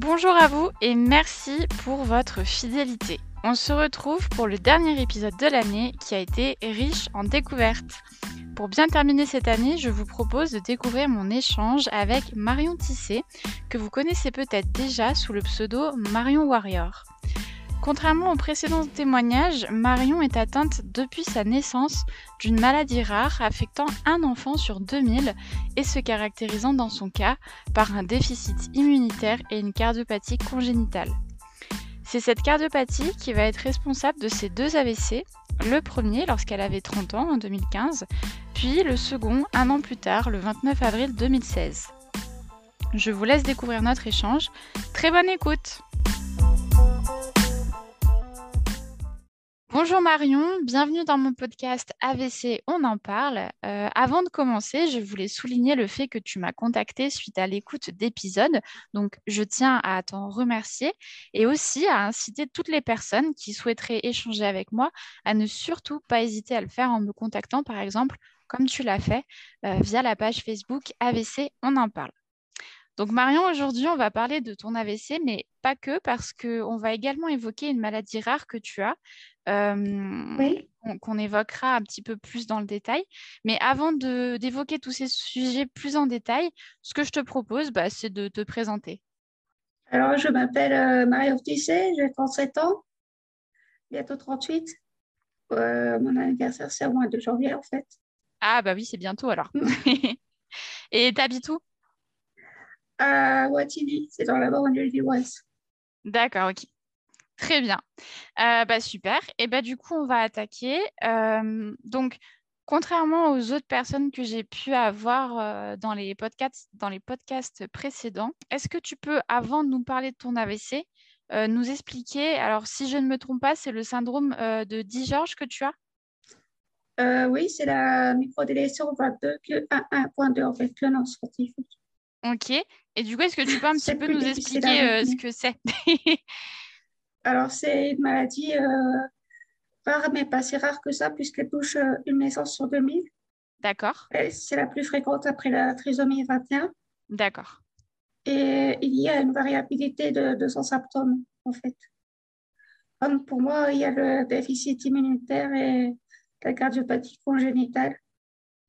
Bonjour à vous et merci pour votre fidélité. On se retrouve pour le dernier épisode de l'année qui a été riche en découvertes. Pour bien terminer cette année, je vous propose de découvrir mon échange avec Marion Tissé, que vous connaissez peut-être déjà sous le pseudo Marion Warrior. Contrairement aux précédents témoignages, Marion est atteinte depuis sa naissance d'une maladie rare affectant un enfant sur 2000 et se caractérisant dans son cas par un déficit immunitaire et une cardiopathie congénitale. C'est cette cardiopathie qui va être responsable de ces deux AVC, le premier lorsqu'elle avait 30 ans en 2015, puis le second un an plus tard, le 29 avril 2016. Je vous laisse découvrir notre échange. Très bonne écoute Bonjour Marion, bienvenue dans mon podcast AVC, on en parle. Euh, avant de commencer, je voulais souligner le fait que tu m'as contacté suite à l'écoute d'épisodes, donc je tiens à t'en remercier et aussi à inciter toutes les personnes qui souhaiteraient échanger avec moi à ne surtout pas hésiter à le faire en me contactant par exemple, comme tu l'as fait, euh, via la page Facebook AVC, on en parle. Donc Marion, aujourd'hui, on va parler de ton AVC, mais pas que, parce qu'on va également évoquer une maladie rare que tu as, qu'on évoquera un petit peu plus dans le détail. Mais avant d'évoquer tous ces sujets plus en détail, ce que je te propose, bah, c'est de te présenter. Alors, je m'appelle euh, Marion Tissé, j'ai 37 ans, bientôt 38. Euh, mon anniversaire, c'est au mois de janvier, en fait. Ah, bah oui, c'est bientôt alors. Et t'habites où? À Watini, c'est dans la banlieue lilloise. D'accord, ok. Très bien. Euh, bah, super. Et bah, du coup, on va attaquer. Euh, donc, contrairement aux autres personnes que j'ai pu avoir euh, dans, les podcasts, dans les podcasts précédents, est-ce que tu peux, avant de nous parler de ton AVC, nous expliquer, alors si je ne me trompe pas, c'est le syndrome de Di-Georges que tu as? Oui, c'est la microdélétion 22.1.2 en fait, le nom scientifique. Ok. Et du coup, est-ce que tu peux un petit peu nous expliquer ce que c'est? Alors, c'est une maladie euh, rare, mais pas si rare que ça, puisqu'elle touche euh, une naissance sur 2000. D'accord. C'est la plus fréquente après la trisomie 21. D'accord. Et il y a une variabilité de, de son symptôme, en fait. Comme pour moi, il y a le déficit immunitaire et la cardiopathie congénitale.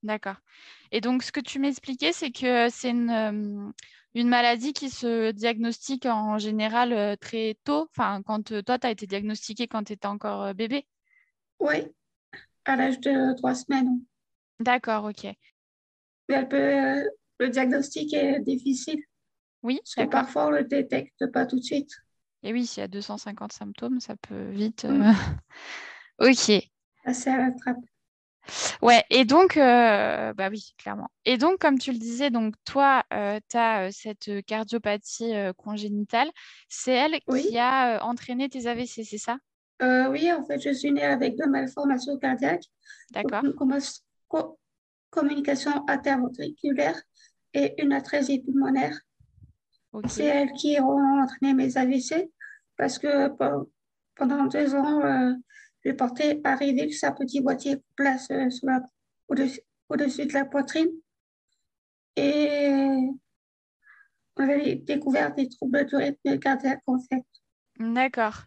D'accord. Et donc, ce que tu m'expliquais, c'est que c'est une, euh, une, maladie qui se diagnostique en général euh, très tôt, enfin, quand euh, toi, tu as été diagnostiqué quand tu étais encore bébé? Oui, à l'âge de trois semaines. D'accord, ok. Mais le diagnostic est difficile. Oui, parce que parfois, on ne le détecte pas tout de suite. Et oui, s'il y a 250 symptômes, ça peut vite. Ok. Passer à la trappe. Ouais, et donc, euh, bah oui, clairement. Et donc, comme tu le disais, donc toi, euh, tu as euh, cette cardiopathie congénitale. C'est elle qui a entraîné tes AVC, c'est ça? Oui, en fait, je suis née avec deux malformations cardiaques. D'accord. Une communication interventriculaire et une atrésie pulmonaire. C'est elles qui ont entraîné mes AVC parce que pendant deux ans, je portais à Rivix un petit boîtier place euh, au-dessus de la poitrine. Et on avait découvert des troubles de rythme cardiaque en fait. D'accord.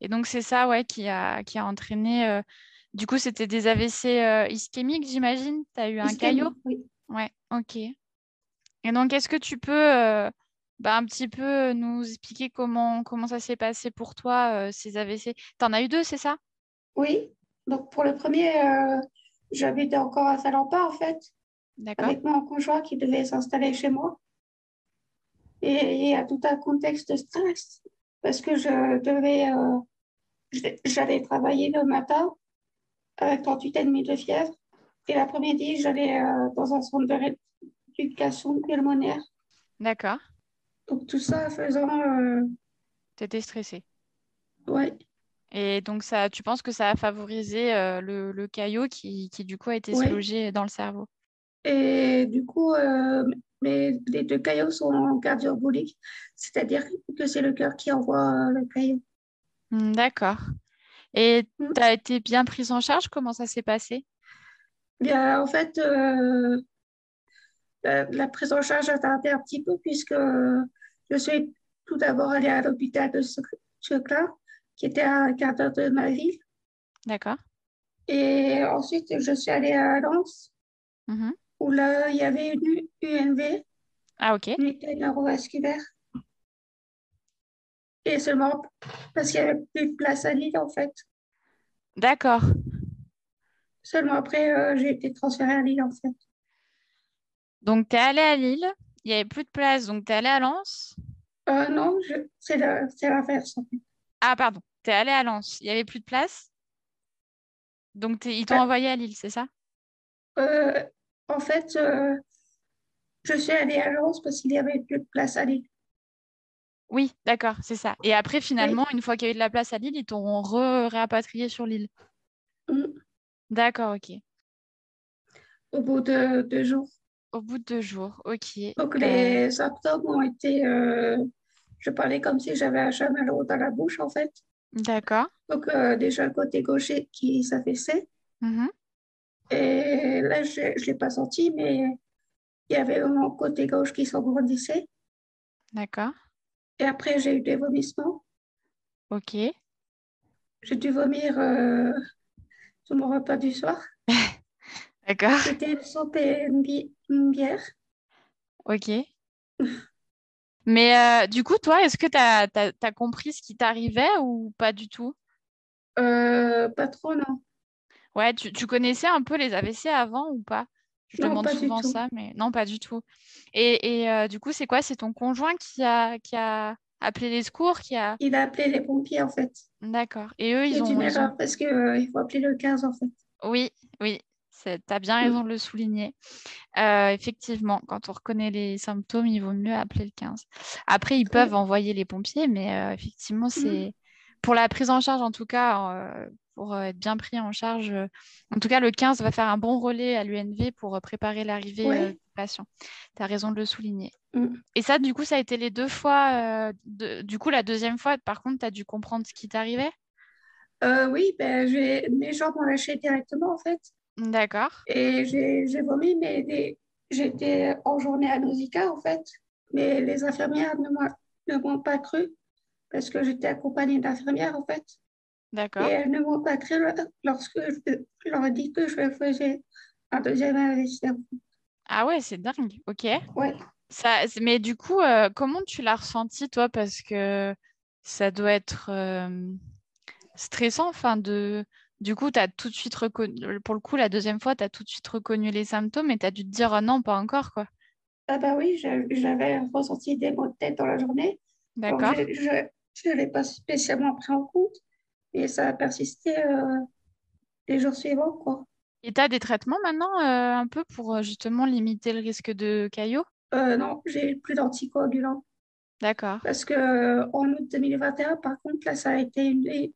Et donc c'est ça ouais, qui, a, qui a entraîné. Euh, du coup, c'était des AVC euh, ischémiques, j'imagine? Tu as eu un caillot? Oui. Ouais, ok. Et donc, est-ce que tu peux bah, un petit peu nous expliquer comment, comment ça s'est passé pour toi, ces AVC Tu en as eu deux, c'est ça? Oui, donc pour le premier, euh, j'habitais encore à Salampa en fait, avec mon conjoint qui devait s'installer chez moi. Et il y a tout un contexte de stress parce que je devais, euh, j'allais travailler le matin avec 38,5 de fièvre et l'après-midi, j'allais euh, dans un centre de rééducation pulmonaire. D'accord. Donc tout ça faisant. Euh... Tu étais stressée. Oui. Et donc, ça, tu penses que ça a favorisé euh, le, le, caillot qui, qui, du coup, a été logé dans le cerveau? Et du coup, euh, mais les deux caillots sont cardioboliques, c'est-à-dire que c'est le cœur qui envoie le caillot. Mmh, d'accord. Et mmh. tu as été bien prise en charge? Comment ça s'est passé? Bien, en fait, euh, la, prise en charge a tardé un petit peu puisque je suis tout d'abord allée à l'hôpital de Seclin, qui était à un quart d'heure de ma ville. D'accord. Et ensuite, je suis allée à Lens, mm-hmm. où là, il y avait une UNV. Ah, ok. Une unité neurovasculaire. Et seulement parce qu'il n'y avait plus de place à Lille, en fait. D'accord. Seulement après, euh, j'ai été transférée à Lille, en fait. Donc, tu es allée à Lille, il n'y avait plus de place, donc tu es allée à Lens euh, Non, c'est l'inverse, en fait. Ah, pardon, tu es allée à Lens, il n'y avait plus de place Donc, ils t'ont envoyé à Lille, c'est ça? Euh, En fait, je suis allée à Lens parce qu'il n'y avait plus de place à Lille. Oui, d'accord, c'est ça. Et après, finalement, une fois qu'il y a eu de la place à Lille, ils t'ont réapatrié sur l'île. Mm. D'accord, ok. Au bout de deux jours. Au bout de deux jours, ok. Donc les euh, symptômes ont été... Euh, je parlais comme si j'avais un chamallow dans la bouche, en fait. D'accord. Donc euh, déjà le côté gaucher qui s'affaissait. Mmh Et là, je ne l'ai pas senti, mais il y avait mon côté gauche qui s'agrandissait. D'accord. Et après, j'ai eu des vomissements. Ok. J'ai dû vomir euh, tout mon repas du soir. D'accord. C'était une soupe et une, bière. Ok. Mais euh, du coup, toi, est-ce que tu as, compris ce qui t'arrivait ou pas du tout? Euh, Pas trop, non. Ouais, tu, tu, connaissais un peu les AVC avant ou pas? Je demande souvent ça, mais non, pas du tout. Et, et euh, du coup, c'est quoi? C'est ton conjoint qui a, qui a appelé les secours qui a... Il a appelé les pompiers, en fait. D'accord. Et eux, ils ont... une erreur parce qu'il il faut appeler le 15, en fait. Oui, oui. Tu as bien raison de le souligner. Euh, effectivement, quand on reconnaît les symptômes, il vaut mieux appeler le 15. Après, ils peuvent envoyer les pompiers, mais effectivement, mmh. c'est pour la prise en charge, en tout cas, pour euh, être bien pris en charge. Euh, en tout cas, le 15 va faire un bon relais à l'UNV pour euh, préparer l'arrivée du patient. Tu as raison de le souligner. Mm. Et ça, du coup, ça a été les deux fois. Du coup, la deuxième fois, par contre, tu as dû comprendre ce qui t'arrivait? Oui, ben, mes jambes ont lâché directement, en fait. D'accord. Et j'ai vomi, mais j'étais en journée à Nausicaa, en fait. Mais les infirmières ne m'ont pas cru parce que j'étais accompagnée d'infirmières, en fait. D'accord. Et elles ne m'ont pas cru lorsque je leur ai dit que je faisais un deuxième investissement. Ah ouais, c'est dingue. Ok. Ouais. Ça, mais du coup, euh, comment tu l'as ressenti, toi? Parce que ça doit être euh, stressant. Enfin, de... Du coup, as tout de suite reconnu, pour le coup, la deuxième fois, tu as tout de suite reconnu les symptômes et tu as dû te dire oh non, pas encore. quoi. Ah bah oui, j'avais ressenti des maux de tête dans la journée. D'accord. Je ne l'ai pas spécialement pris en compte. Et ça a persisté euh, les jours suivants. Quoi. Et tu as des traitements maintenant euh, un peu pour euh, justement limiter le risque de caillot Non, j'ai plus d'anticoagulants. D'accord. Parce que en août 2021, par contre, là, ça a été une,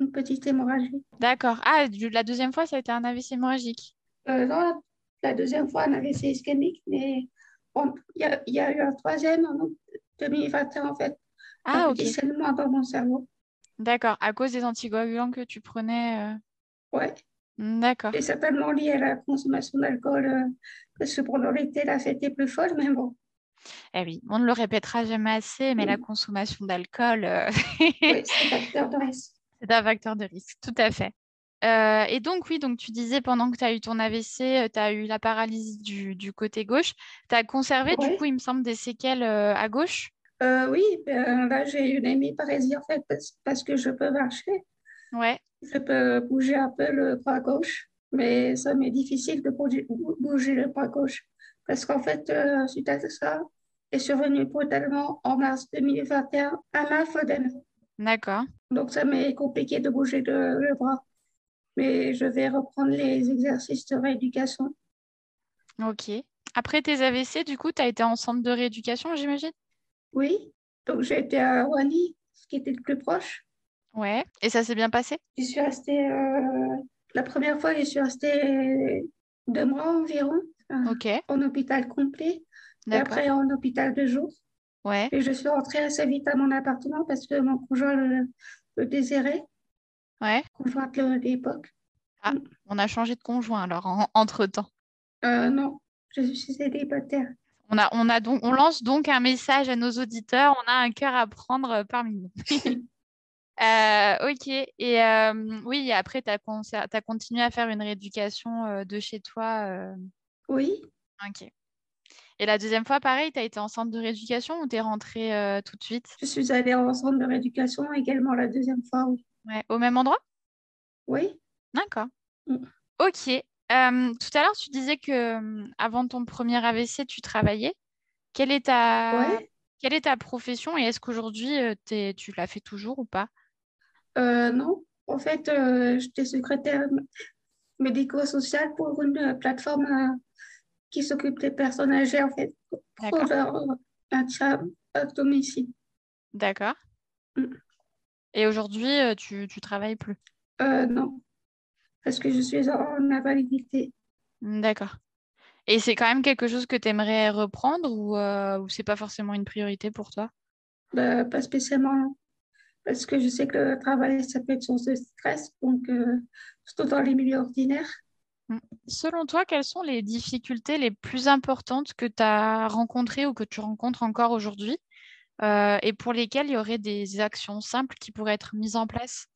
une petite hémorragie. D'accord. Ah, la deuxième fois, ça a été un AVC hémorragique Non, la deuxième fois, un AVC ischémique, mais il y, a eu un troisième en août 2021, en fait. Ah, ok. seulement dans mon cerveau. D'accord, à cause des anticoagulants que tu prenais euh... Ouais. D'accord. C'est certainement lié à la consommation d'alcool, euh, que pendant l'été, la fête est plus folle, mais bon. Eh oui, on ne le répétera jamais assez, mais la consommation d'alcool. Euh, oui, c'est un facteur de risque. C'est un facteur de risque, tout à fait. Euh, et donc, oui, donc tu disais pendant que tu as eu ton AVC, tu as eu la paralysie du, du côté gauche. Tu as conservé, du coup, il me semble, des séquelles à gauche? Euh, oui, là j'ai une hémiparésie en fait parce, que je peux marcher. Ouais. Je peux bouger un peu le bras gauche, mais ça m'est difficile de bouger, le bras gauche parce qu'en fait, euh, suite à ça, est survenu brutalement en mars 2021 un lymphodème. D'accord. Donc ça m'est compliqué de bouger le, bras, mais je vais reprendre les exercices de rééducation. Ok. Après tes AVC, du coup, tu as été en centre de rééducation, j'imagine? Oui, donc j'ai été à Wani, ce qui était le plus proche. Ouais, et ça s'est bien passé? Je suis restée, euh, la première fois, je suis restée deux mois environ en hôpital complet, et après en hôpital de jour. Ouais. Et je suis rentrée assez vite à mon appartement parce que mon conjoint le, désirait. Ouais. Conjoint de l'époque. Ah, on a changé de conjoint alors entre-temps. Euh, non, je suis célibataire On, a, on, a donc, on lance donc un message à nos auditeurs. On a un cœur à prendre parmi nous. ok. Et oui, après, tu as, continué à faire une rééducation de chez toi. Oui. Ok. Et la deuxième fois, pareil, tu as été en centre de rééducation ou tu es rentrée tout de suite? Je suis allée en centre de rééducation également la deuxième fois, oui. Ouais. Au même endroit? Oui. D'accord. Mm. Ok. tout à l'heure, tu disais que avant ton premier AVC, tu travaillais. Quelle est ta, Quelle est ta profession et est-ce qu'aujourd'hui, tu l'as fait toujours ou pas? Euh, Non. En fait, euh, j'étais secrétaire médico-sociale pour une plateforme euh, qui s'occupe des personnes âgées, en fait, pour leur maintien à domicile. D'accord. Mm. Et aujourd'hui, tu ne travailles plus? Non parce que je suis en invalidité. D'accord. Et c'est quand même quelque chose que tu aimerais reprendre ou, euh, ou c'est pas forcément une priorité pour toi? Bah, Pas spécialement, Parce que je sais que le travail, ça peut être source de stress, donc euh, surtout dans les milieux ordinaires. Mmh. Selon toi, quelles sont les difficultés les plus importantes que tu as rencontrées ou que tu rencontres encore aujourd'hui euh, et pour lesquelles il y aurait des actions simples qui pourraient être mises en place?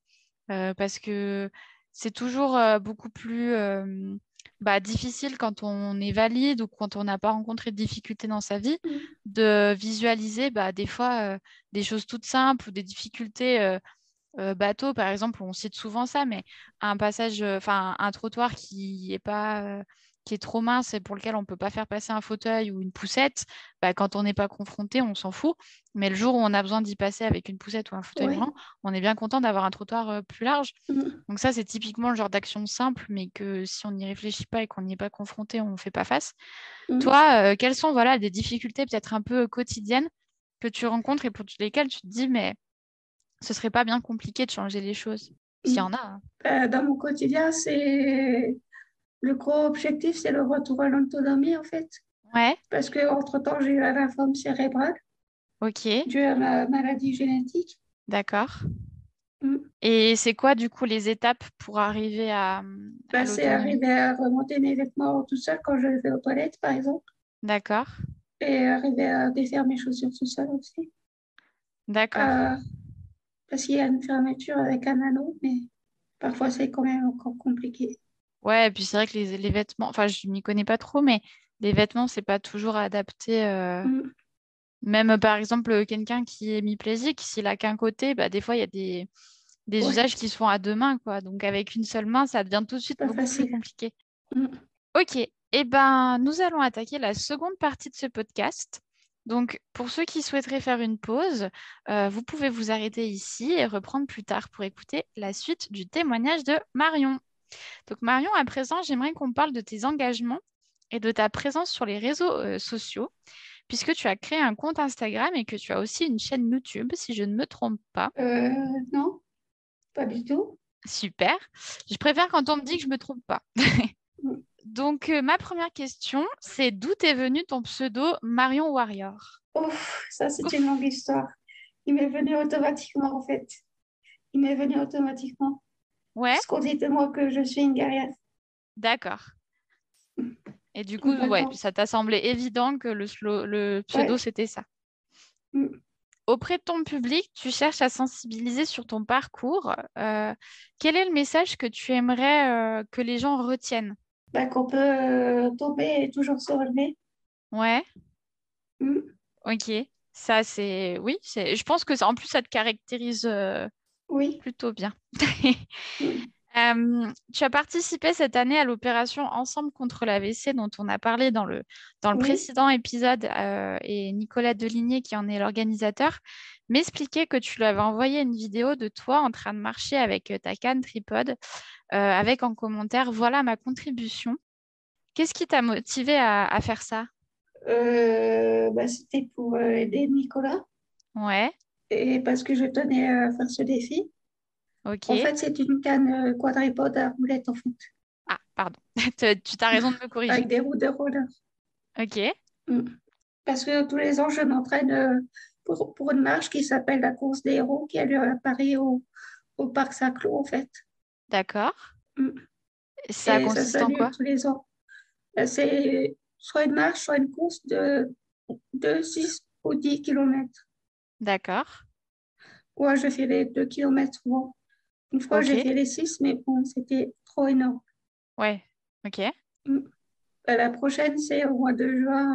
Parce que c'est toujours beaucoup plus bah, difficile quand on est valide ou quand on n'a pas rencontré de difficultés dans sa vie mmh. de visualiser bah, des fois des choses toutes simples ou des difficultés bateaux, par exemple, on cite souvent ça, mais un passage, enfin un trottoir qui n'est pas qui est trop mince et pour lequel on ne peut pas faire passer un fauteuil ou une poussette, bah, quand on n'est pas confronté, on s'en fout. Mais le jour où on a besoin d'y passer avec une poussette ou un fauteuil on est bien content d'avoir un trottoir euh, plus large. Mmh. Donc ça, c'est typiquement le genre d'action simple, mais que si on n'y réfléchit pas et qu'on n'y est pas confronté, on ne fait pas face. Mmh. Toi, euh, quelles sont voilà, des difficultés peut-être un peu quotidiennes que tu rencontres et pour lesquelles tu te dis, mais ce serait pas bien compliqué de changer les choses S'il y en a. Hein. Euh, dans mon quotidien, c'est le gros objectif, c'est le retour à l'autonomie, en fait. Ouais. Parce qu'entre-temps, j'ai eu la réforme cérébrale. Ok. Dû à ma maladie génétique. D'accord. Mm. Et c'est quoi, du coup, les étapes pour arriver à. Bah, c'est arriver à remonter mes vêtements tout seul quand je vais aux toilettes, par exemple. D'accord. Et arriver à défaire mes chaussures tout seul aussi. D'accord. Euh, parce qu'il y a une fermeture avec un anneau, mais parfois c'est quand même encore compliqué. Ouais, et puis c'est vrai que les, vêtements, enfin, je m'y connais pas trop, mais les vêtements, c'est pas toujours adapté. Euh, mm. Même par exemple, quelqu'un qui est mi-plésique, s'il a qu'un côté, bah, des fois, il y a des, des usages qui se font à deux mains, quoi. Donc avec une seule main, ça devient tout de suite beaucoup plus compliqué. Mm. Ok, et eh ben, nous allons attaquer la seconde partie de ce podcast. Donc, pour ceux qui souhaiteraient faire une pause, euh, vous pouvez vous arrêter ici et reprendre plus tard pour écouter la suite du témoignage de Marion. Donc Marion, à présent, j'aimerais qu'on parle de tes engagements et de ta présence sur les réseaux euh, sociaux, puisque tu as créé un compte Instagram et que tu as aussi une chaîne YouTube, si je ne me trompe pas. Euh, non, pas du tout. Super. Je préfère quand on me dit que je ne me trompe pas. Donc, euh, ma première question, c'est d'où est venu ton pseudo Marion Warrior? Ouf, ça c'est une longue histoire. Il m'est venu automatiquement en fait. Il m'est venu automatiquement. Ouais. Parce qu'on dit de moi que je suis une guerrière. D'accord. Et du coup, ouais, ça t'a semblé évident que le, le pseudo, c'était ça. Mm. Auprès de ton public, tu cherches à sensibiliser sur ton parcours. Euh, quel est le message que tu aimerais euh, que les gens retiennent? Bah, Qu'on peut euh, tomber et toujours se relever. Ouais. Mm. Ok. Ça, c'est. Oui, je pense que en plus, ça te caractérise oui. Plutôt bien. Euh, tu as participé cette année à l'opération Ensemble contre l'AVC dont on a parlé dans le, dans le précédent épisode euh, et Nicolas Deligné qui en est l'organisateur m'expliquait que tu lui avais envoyé une vidéo de toi en train de marcher avec euh, ta canne tripode avec en commentaire voilà ma contribution. Qu'est-ce qui t'a motivé à, faire ça? Bah, C'était pour aider Nicolas. Ouais et parce que je tenais à faire ce défi. En fait, c'est une canne euh, quadripode à roulettes, en fait. Ah, pardon. tu as raison de me corriger. Avec des roues de roller. Ok. Mm. Parce que tous les ans, je m'entraîne euh, pour, pour, une marche qui s'appelle la course des héros, qui a lieu à Paris au, au parc Saint-Cloud, en fait. D'accord. Mm. Ça consiste en quoi? tous les ans. Ben, c'est soit une marche, soit une course de de 6 ou 10 km. D'accord. Ouais, je fais les 2 km. Une fois, j'ai fait les 6, mais bon, c'était trop énorme. Ouais, ok. Mm. Bah, la prochaine, c'est au mois de juin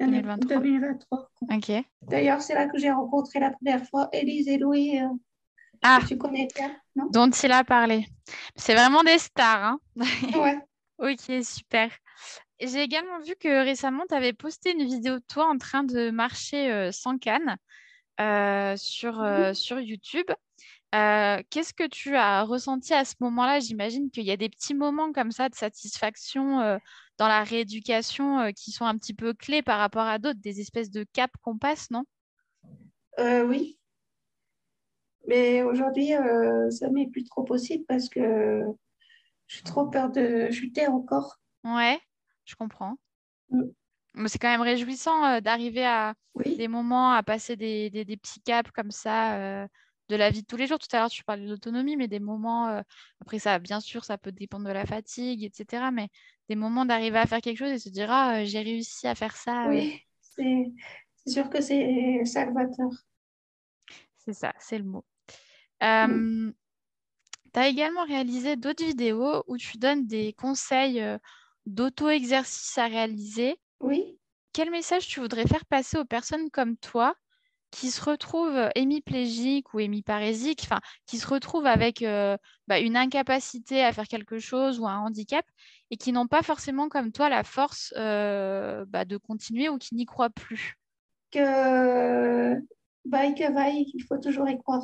2023. Euh, ok. D'ailleurs, c'est là que j'ai rencontré la première fois Élise et Louis. Euh, ah, tu connais bien, non? Dont il a parlé. C'est vraiment des stars. Hein ouais. ok, super. J'ai également vu que récemment, tu avais posté une vidéo de toi en train de marcher euh, sans canne sur, mhm. sur YouTube. Qu'est-ce que tu as ressenti à ce moment-là? J'imagine qu'il y a des petits moments comme ça de satisfaction dans la rééducation qui sont un petit peu clés par rapport à d'autres, des espèces de caps qu'on passe, non? Oui. Mais aujourd'hui, ça m'est plus trop possible parce que j'ai trop peur de chuter encore. Ouais, je comprends. Mm. Mais c'est quand même réjouissant d'arriver à des moments, à passer des, des petits caps comme ça de la vie de tous les jours. Tout à l'heure, tu parlais de l'autonomie, mais des moments, euh, après ça, bien sûr, ça peut dépendre de la fatigue, etc. Mais des moments d'arriver à faire quelque chose et se dire, ah, j'ai réussi à faire ça. Oui, c'est sûr que c'est salvateur. C'est ça, c'est le mot. Mm. Tu as également réalisé d'autres vidéos où tu donnes des conseils euh, d'auto-exercice à réaliser. Oui. Quel message tu voudrais faire passer aux personnes comme toi qui se retrouvent hémiplégiques ou hémiparésiques, enfin, qui se retrouvent avec bah, une incapacité à faire quelque chose ou un handicap et qui n'ont pas forcément comme toi la force bah, de continuer ou qui n'y croient plus. Que vaille que vaille, il faut toujours y croire.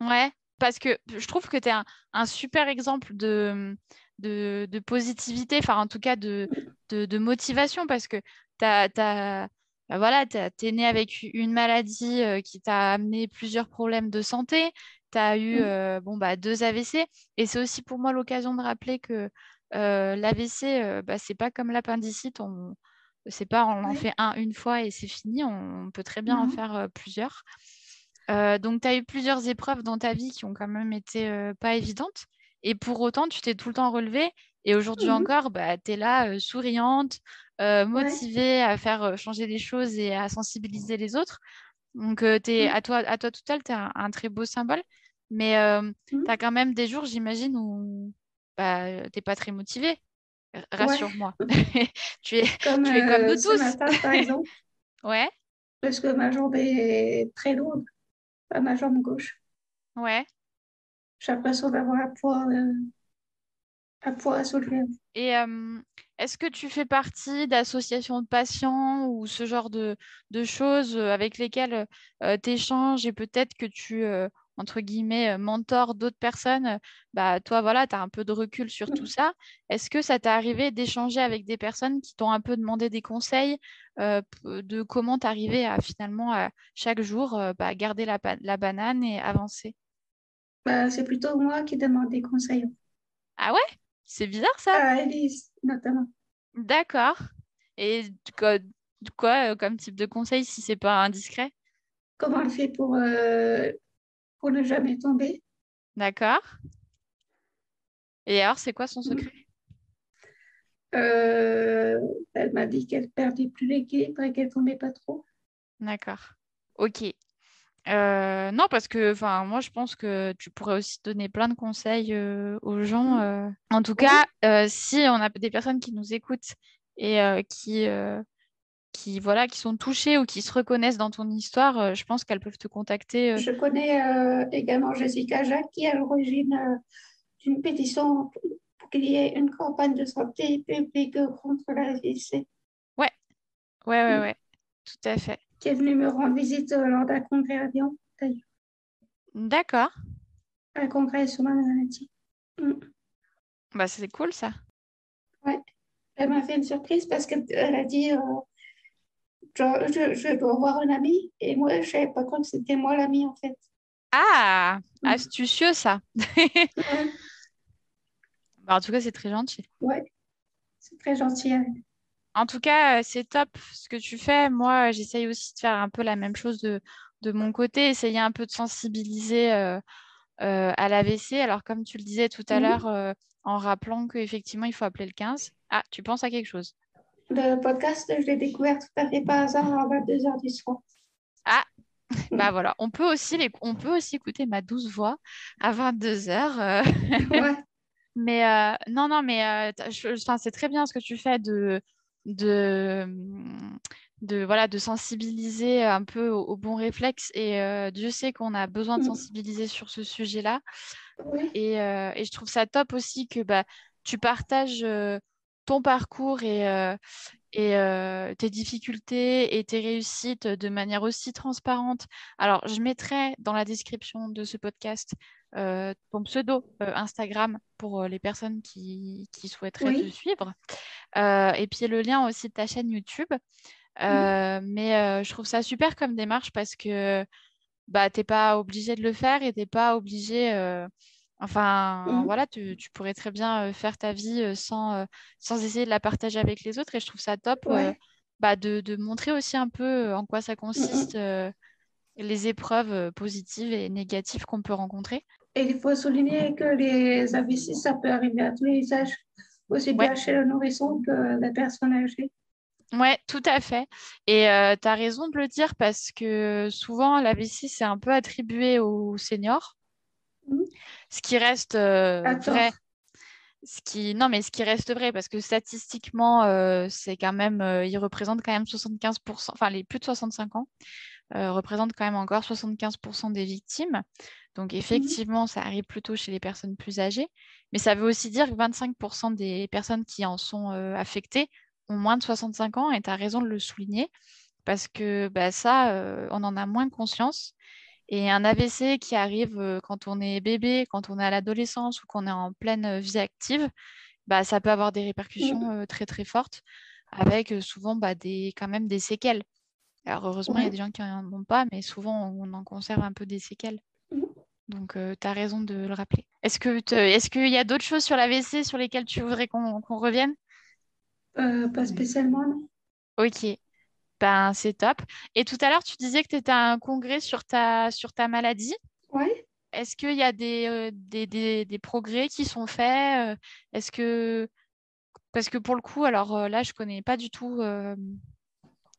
Ouais, parce que je trouve que tu es un, super exemple de, de, positivité, enfin en tout cas de, de, motivation, parce que tu as bah voilà, tu es né avec une maladie euh, qui t'a amené plusieurs problèmes de santé, tu as eu mmh. euh, bon, bah, deux AVC, et c'est aussi pour moi l'occasion de rappeler que euh, l'AVC, bah, c'est pas comme l'appendicite, on c'est pas on en fait un une fois et c'est fini, on, peut très bien en faire plusieurs. donc tu as eu plusieurs épreuves dans ta vie qui ont quand même été pas évidentes, et pour autant tu t'es tout le temps relevé, et aujourd'hui mmh encore, bah, tu es là souriante, euh, motivé à faire changer les choses et à sensibiliser les autres. Donc, es, mmh. à, toi, à toi tout seul, tu es un, très beau symbole. Mais mmh. tu as quand même des jours, j'imagine, où bah, tu n'es pas très motivé. Rassure-moi. tu, es, comme, tu es comme nous tous. Matin, par exemple. ouais. Parce que ma jambe est très lourde, ma jambe gauche. Ouais. J'ai l'impression d'avoir un poids, à soulever. Et est-ce que tu fais partie d'associations de patients ou ce genre de, choses euh, avec lesquelles euh, tu échanges et peut-être que tu, euh, entre guillemets, mentors d'autres personnes? Bah, Toi, voilà, tu as un peu de recul sur tout ça. Est-ce que ça t'est arrivé d'échanger avec des personnes qui t'ont un peu demandé des conseils de comment t'arriver à finalement, à, chaque jour, bah, garder la, la, banane et avancer? Bah, C'est plutôt moi qui demande des conseils. Ah ouais? C'est bizarre ça. Ah, Elise, notamment. D'accord. Et quoi, quoi euh, comme type de conseil si c'est pas indiscret? Comment elle fait pour, euh, pour ne jamais tomber? D'accord. Et alors, c'est quoi son secret? Euh, Elle m'a dit qu'elle perdait plus l'équilibre et qu'elle tombait pas trop. D'accord. Ok. Euh, non, parce que moi, je pense que tu pourrais aussi donner plein de conseils euh, aux gens. Mmh. Euh. En tout cas, si on a des personnes qui nous écoutent et qui, qui, voilà, qui sont touchées ou qui se reconnaissent dans ton histoire, je pense qu'elles peuvent te contacter. Je connais également Jessica Jacques qui est à l'origine d'une pétition pour qu'il y ait une campagne de santé publique contre la VIC. Ouais, ouais, ouais, mmh. ouais, tout à fait qui est venu me rendre visite euh, lors d'un congrès à Lyon, d'ailleurs. D'accord. Un congrès sur ma maladie. Mm. Bah, c'est cool ça. Ouais. Elle m'a fait une surprise parce qu'elle a dit euh, je, je, dois voir un ami et moi je ne savais pas que c'était moi l'ami en fait. Ah, mm. astucieux ça. bah, en tout cas, c'est très gentil. Ouais, c'est très gentil. En tout cas, c'est top ce que tu fais. Moi, j'essaye aussi de faire un peu la même chose de, mon côté, essayer un peu de sensibiliser euh, euh, à l'AVC. Alors, comme tu le disais tout à l'heure, en rappelant qu'effectivement, il faut appeler le 15. Ah, tu penses à quelque chose? Le podcast, je l'ai découvert tout à fait par hasard à 22h du soir. Ah, bah voilà, on peut aussi, les... on peut aussi écouter ma douce voix à 22h. Euh. Ouais. mais euh, non, non, mais euh, c'est très bien ce que tu fais de, de, de, voilà, de sensibiliser un peu aux, bons réflexes. Et Dieu sait qu'on a besoin de mm. sensibiliser sur ce sujet-là. Et, et, je trouve ça top aussi que bah, tu partages ton parcours et, euh, et euh, tes difficultés et tes réussites de manière aussi transparente. Alors, je mettrai dans la description de ce podcast euh, ton pseudo Instagram pour les personnes qui, qui souhaiteraient te suivre. Et puis le lien aussi de ta chaîne YouTube. Mais je trouve ça super comme démarche parce que bah, tu n'es pas obligé de le faire et tu n'es pas obligé Enfin, mmh. voilà, tu, pourrais très bien faire ta vie sans, sans essayer de la partager avec les autres. Et je trouve ça top bah, de, montrer aussi un peu en quoi ça mmh, mmh. consiste, les épreuves positives et négatives qu'on peut rencontrer. Et il faut souligner que les AVC, ça peut arriver à tous les âges, aussi bien chez le nourrisson que la personne âgée. Oui, tout à fait. Et tu as raison de le dire parce que souvent, l'AVC, c'est un peu attribué aux seniors. Ce qui reste euh, vrai. Ce qui... Non, mais ce qui reste vrai, parce que statistiquement, euh, c'est quand même, euh, ils représentent quand même 75%, enfin les plus de 65 ans, représentent quand même encore 75% des victimes. Donc mmh effectivement, ça arrive plutôt chez les personnes plus âgées, mais ça veut aussi dire que 25% des personnes qui en sont affectées ont moins de 65 ans, et tu as raison de le souligner, parce que bah, ça, on en a moins conscience. Et un AVC qui arrive euh, quand on est bébé, quand on est à l'adolescence ou qu'on est en pleine euh, vie active, bah, ça peut avoir des répercussions euh, très très fortes avec souvent bah, des, quand même des séquelles. Alors heureusement, il y a des gens qui n'en ont pas, mais souvent on en conserve un peu des séquelles. Mmh. Donc tu as raison de le rappeler. Est-ce qu'il y a d'autres choses sur l'AVC sur lesquelles tu voudrais qu'on revienne? Pas spécialement, non. Ok. Ben, c'est top. Et tout à l'heure, tu disais que tu étais à un congrès sur ta, sur ta maladie. Oui. Est-ce qu'il y a des, euh, des, des, progrès qui sont faits euh, Est-ce que. Parce que pour le coup, alors euh, là, je ne connais pas du tout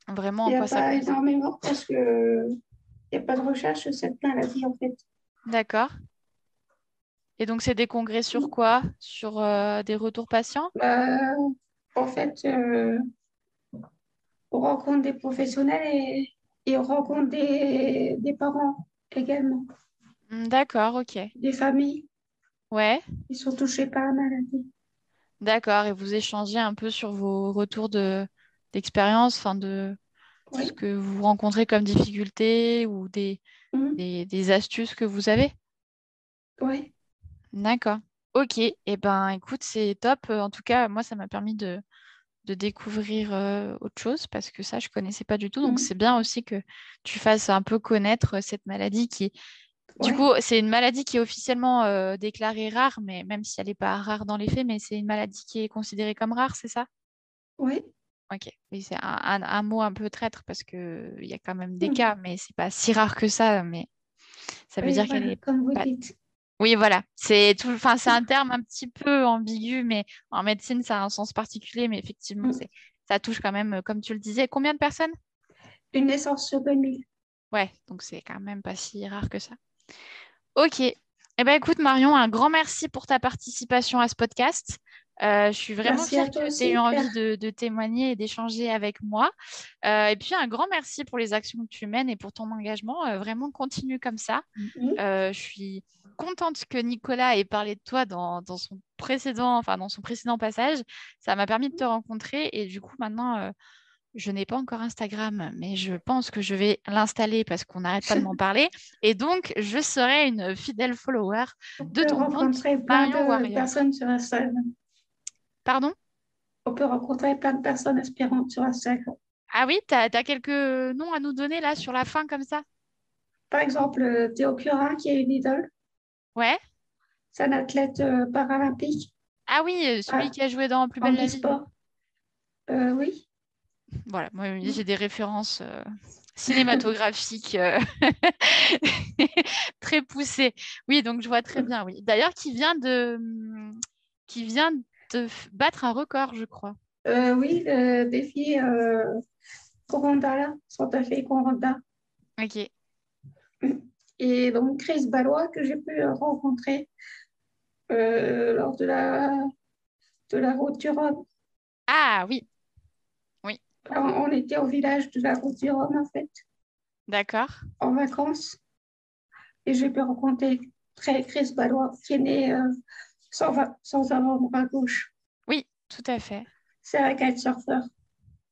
vraiment en quoi ça Il n'y a pas énormément parce qu'il n'y a pas de recherche sur cette maladie, en fait. D'accord. Et donc, c'est des congrès sur quoi? Sur des retours patients? Bah, En fait, on rencontre des professionnels et, et on rencontre des, des parents également. Hmm, d'accord, ok. Des familles. Ouais. Ils sont touchés par la maladie. D'accord, et vous échangez un peu sur vos retours de, d'expérience, enfin de ce que vous rencontrez comme difficultés ou des, mhm. des, des, astuces que vous avez? Oui. D'accord. Ok, et eh ben écoute, c'est top. En tout cas, moi, ça m'a permis de, de découvrir autre chose parce que ça, je ne connaissais pas du tout. Donc, mmh. c'est bien aussi que tu fasses un peu connaître cette maladie qui, du coup, c'est une maladie qui est officiellement déclarée rare, mais même si elle n'est pas rare dans les faits, mais c'est une maladie qui est considérée comme rare, c'est ça? Oui. Ok, oui, c'est un, mot un peu traître parce qu'il y a quand même des mmh. cas, mais c'est pas si rare que ça. Mais ça veut dire qu'elle est. Comme vous dites. Oui, voilà. C'est tout... enfin, c'est un terme un petit peu ambigu, mais en médecine, ça a un sens particulier. Mais effectivement, mm. ça touche quand même, comme tu le disais, combien de personnes? Une naissance sur 2000. Ouais, donc c'est quand même pas si rare que ça. Ok. Eh ben, écoute, Marion, un grand merci pour ta participation à ce podcast. Euh, je suis vraiment fière que tu aies eu envie de, témoigner et d'échanger avec moi. Euh, et puis, un grand merci pour les actions que tu mènes et pour ton engagement. Euh, vraiment, continue comme ça. Mm-hmm. je suis contente que Nicolas ait parlé de toi dans, son précédent, enfin, dans son précédent passage. Ça m'a permis de te rencontrer et du coup, maintenant, je n'ai pas encore Instagram, mais je pense que je vais l'installer parce qu'on n'arrête pas de m'en parler. Et donc, je serai une fidèle follower de ton compte plein de personnes sur Instagram. Pardon? On peut rencontrer plein de personnes aspirantes sur Instagram. Ah oui, tu as, quelques noms à nous donner là sur la fin comme ça? Par exemple, Théo Curin qui est une idole. Ouais. C'est un athlète euh, paralympique. Ah oui, euh, celui ah, qui a joué dans Plus belle la vie. Euh, oui. Voilà, moi j'ai des références cinématographiques très poussées. Oui, donc je vois très bien, oui. D'ailleurs, qui vient de qui vient de battre un record, je crois. Euh, oui, le défi euh, Coranda, là, Santa Fe Coranda. Ok. Et donc, Chris Ballois, que j'ai pu rencontrer euh, lors de la, de la route du Rhum. Ah oui. Oui. on était au village de la route du Rhum, en fait. D'accord. En vacances. Et j'ai pu rencontrer Chris Ballois, qui est né euh, sans, sans avoir bras gauche. Oui, tout à fait. C'est un kitesurfer.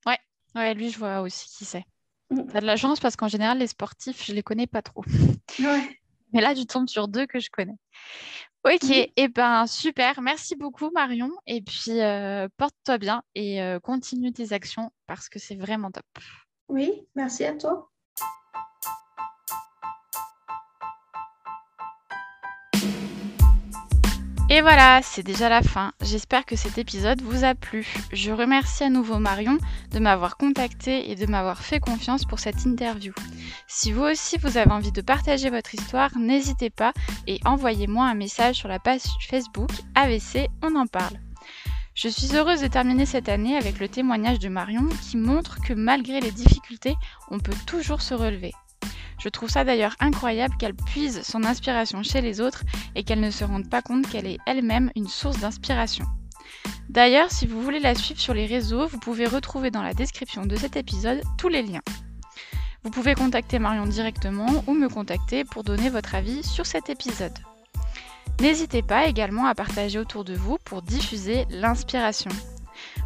Ouais. ouais, lui, je vois aussi qui c'est. Mm. T'as de la chance parce qu'en général, les sportifs, je les connais pas trop. Ouais. Mais là, tu tombes sur deux que je connais. Ok, et eh ben super, merci beaucoup Marion. Et puis euh, porte-toi bien et euh, continue tes actions parce que c'est vraiment top. Oui, merci à toi. Et voilà, c'est déjà la fin. J'espère que cet épisode vous a plu. Je remercie à nouveau Marion de m'avoir contacté et de m'avoir fait confiance pour cette interview. Si vous aussi vous avez envie de partager votre histoire, n'hésitez pas et envoyez-moi un message sur la page Facebook AVC On en parle. Je suis heureuse de terminer cette année avec le témoignage de Marion qui montre que malgré les difficultés, on peut toujours se relever. Je trouve ça d'ailleurs incroyable qu'elle puise son inspiration chez les autres et qu'elle ne se rende pas compte qu'elle est elle-même une source d'inspiration. D'ailleurs, si vous voulez la suivre sur les réseaux, vous pouvez retrouver dans la description de cet épisode tous les liens. Vous pouvez contacter Marion directement ou me contacter pour donner votre avis sur cet épisode. N'hésitez pas également à partager autour de vous pour diffuser l'inspiration.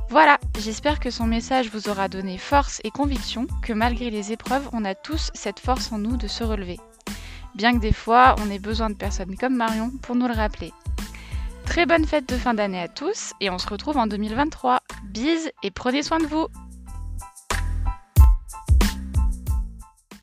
Voilà, j'espère que son message vous aura donné force et conviction que malgré les épreuves, on a tous cette force en nous de se relever. Bien que des fois, on ait besoin de personnes comme Marion pour nous le rappeler. Très bonne fête de fin d'année à tous et on se retrouve en 2023. Bise et prenez soin de vous